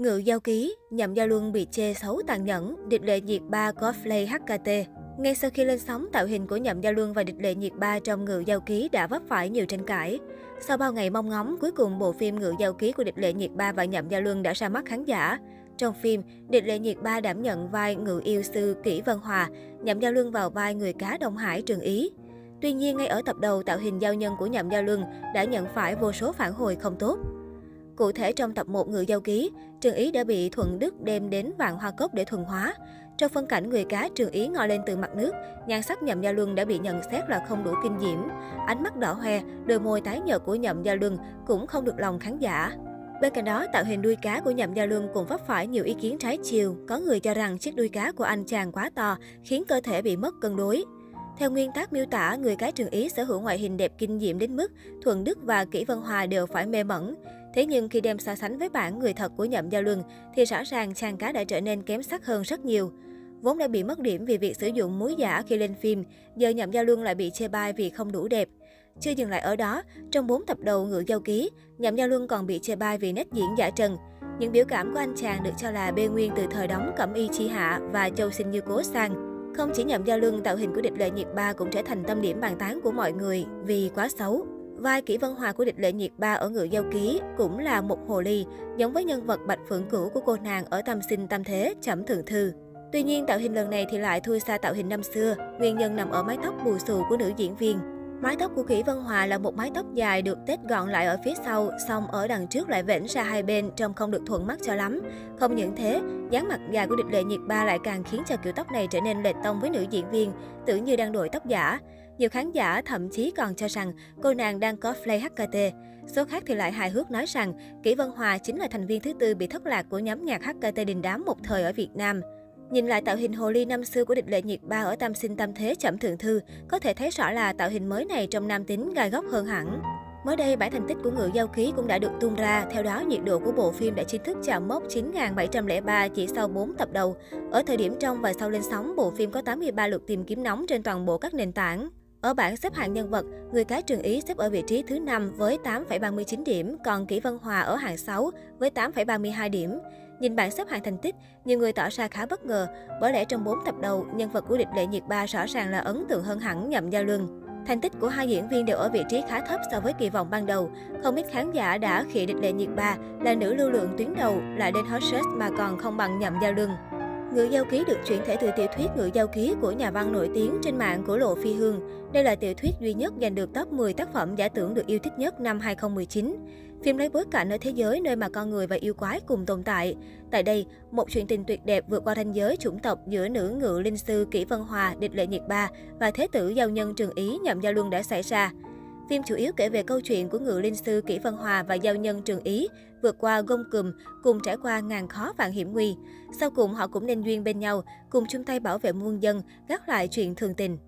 Ngự giao ký, nhậm gia luân bị chê xấu tàn nhẫn, địch lệ nhiệt ba cosplay HKT. Ngay sau khi lên sóng, tạo hình của Nhậm Gia Luân và địch lệ nhiệt ba trong Ngự Giao Ký đã vấp phải nhiều tranh cãi. Sau bao ngày mong ngóng, cuối cùng bộ phim Ngự Giao Ký của địch lệ nhiệt ba và Nhậm Gia Luân đã ra mắt khán giả. Trong phim, địch lệ nhiệt ba đảm nhận vai ngự yêu sư Kỷ Vân Hòa, Nhậm Gia Luân vào vai người cá Đông Hải Trường Ý. Tuy nhiên, ngay ở tập đầu, tạo hình giao nhân của Nhậm Gia Luân đã nhận phải vô số phản hồi không tốt. Cụ thể trong tập 1 người Giao Ký, Trường Ý đã bị Thuận Đức đem đến vạn hoa cốc để thuần hóa. Trong phân cảnh người cá Trường Ý ngò lên từ mặt nước, nhan sắc Nhậm Gia Luân đã bị nhận xét là không đủ kinh diễm. Ánh mắt đỏ hoe, đôi môi tái nhợt của Nhậm Gia Luân cũng không được lòng khán giả. Bên cạnh đó, tạo hình đuôi cá của Nhậm Gia Luân cũng vấp phải nhiều ý kiến trái chiều. Có người cho rằng chiếc đuôi cá của anh chàng quá to, khiến cơ thể bị mất cân đối. Theo nguyên tác miêu tả, người cá trường Ý sở hữu ngoại hình đẹp kinh diễm đến mức Thuận Đức và Kỷ Vân Hòa đều phải mê mẩn. Thế nhưng khi đem so sánh với bản người thật của Nhậm Giao Luân, thì rõ ràng chàng cá đã trở nên kém sắc hơn rất nhiều. Vốn đã bị mất điểm vì việc sử dụng muối giả khi lên phim, giờ Nhậm Giao Luân lại bị chê bai vì không đủ đẹp. Chưa dừng lại ở đó, trong 4 tập đầu ngựa Giao Ký, Nhậm Giao Luân còn bị chê bai vì nét diễn giả trần. Những biểu cảm của anh chàng được cho là bê nguyên từ thời đóng Cẩm Y Chi Hạ và Châu Sinh Như Cố Sang. Không chỉ Nhậm Giao Luân, tạo hình của địch lệ nhiệt ba cũng trở thành tâm điểm bàn tán của mọi người vì quá xấu. Vai Kỷ Vân Hòa của địch lệ nhiệt ba ở Ngự Giao Ký cũng là một hồ ly, giống với nhân vật Bạch Phượng Cửu của cô nàng ở Tâm Sinh Tâm Thế, Chẩm Thượng Thư. Tuy nhiên, tạo hình lần này thì lại thua xa tạo hình năm xưa, nguyên nhân nằm ở mái tóc bù xù của nữ diễn viên. Mái tóc của Kỷ Vân Hòa là một mái tóc dài được tết gọn lại ở phía sau, song ở đằng trước lại vểnh ra hai bên trông không được thuận mắt cho lắm. Không những thế, dáng mặt dài của địch lệ nhiệt ba lại càng khiến cho kiểu tóc này trở nên lệch tông với nữ diễn viên, tưởng như đang đội tóc giả. Nhiều khán giả thậm chí còn cho rằng cô nàng đang có play HKT. Số khác thì lại hài hước nói rằng Kỷ Vân Hòa chính là thành viên thứ tư bị thất lạc của nhóm nhạc HKT đình đám một thời ở Việt Nam. Nhìn lại tạo hình hồ ly năm xưa của địch lệ nhiệt ba ở Tam Sinh Tam Thế chậm Thượng Thư, có thể thấy rõ là tạo hình mới này trong nam tính gai góc hơn hẳn. Mới đây, bản thành tích của ngựa Giao khí cũng đã được tung ra, theo đó nhiệt độ của bộ phim đã chính thức chạm mốc 9.703 chỉ sau 4 tập đầu. Ở thời điểm trong và sau lên sóng, bộ phim có 83 lượt tìm kiếm nóng trên toàn bộ các nền tảng. Ở bảng xếp hạng nhân vật, người cá Trường Ý xếp ở vị trí thứ 5 với 8,39 điểm, còn Kỷ Văn Hòa ở hạng 6 với 8,32 điểm. Nhìn bảng xếp hạng thành tích, nhiều người tỏ ra khá bất ngờ, bởi lẽ trong 4 tập đầu, nhân vật của địch lệ nhiệt ba rõ ràng là ấn tượng hơn hẳn Nhậm Gia Luân. Thành tích của hai diễn viên đều ở vị trí khá thấp so với kỳ vọng ban đầu. Không ít khán giả đã khịa địch lệ nhiệt ba là nữ lưu lượng tuyến đầu, lại đến hot search mà còn không bằng Nhậm Gia Luân. Ngự Giao Ký được chuyển thể từ tiểu thuyết Ngự Giao Ký của nhà văn nổi tiếng trên mạng của Lộ Phi Hương. Đây là tiểu thuyết duy nhất giành được top 10 tác phẩm giả tưởng được yêu thích nhất năm 2019. Phim lấy bối cảnh ở thế giới nơi mà con người và yêu quái cùng tồn tại. Tại đây, một chuyện tình tuyệt đẹp vượt qua ranh giới chủng tộc giữa nữ ngự linh sư Kỷ Vân Hòa, địch lệ nhiệt ba và thế tử giao nhân Trường Ý nhậm giao luân đã xảy ra. Phim chủ yếu kể về câu chuyện của ngự linh sư Kỷ Văn Hòa và giao nhân Trường Ý vượt qua gông cùm, cùng trải qua ngàn khó vạn hiểm nguy. Sau cùng họ cũng nên duyên bên nhau, cùng chung tay bảo vệ muôn dân, gác lại chuyện thường tình.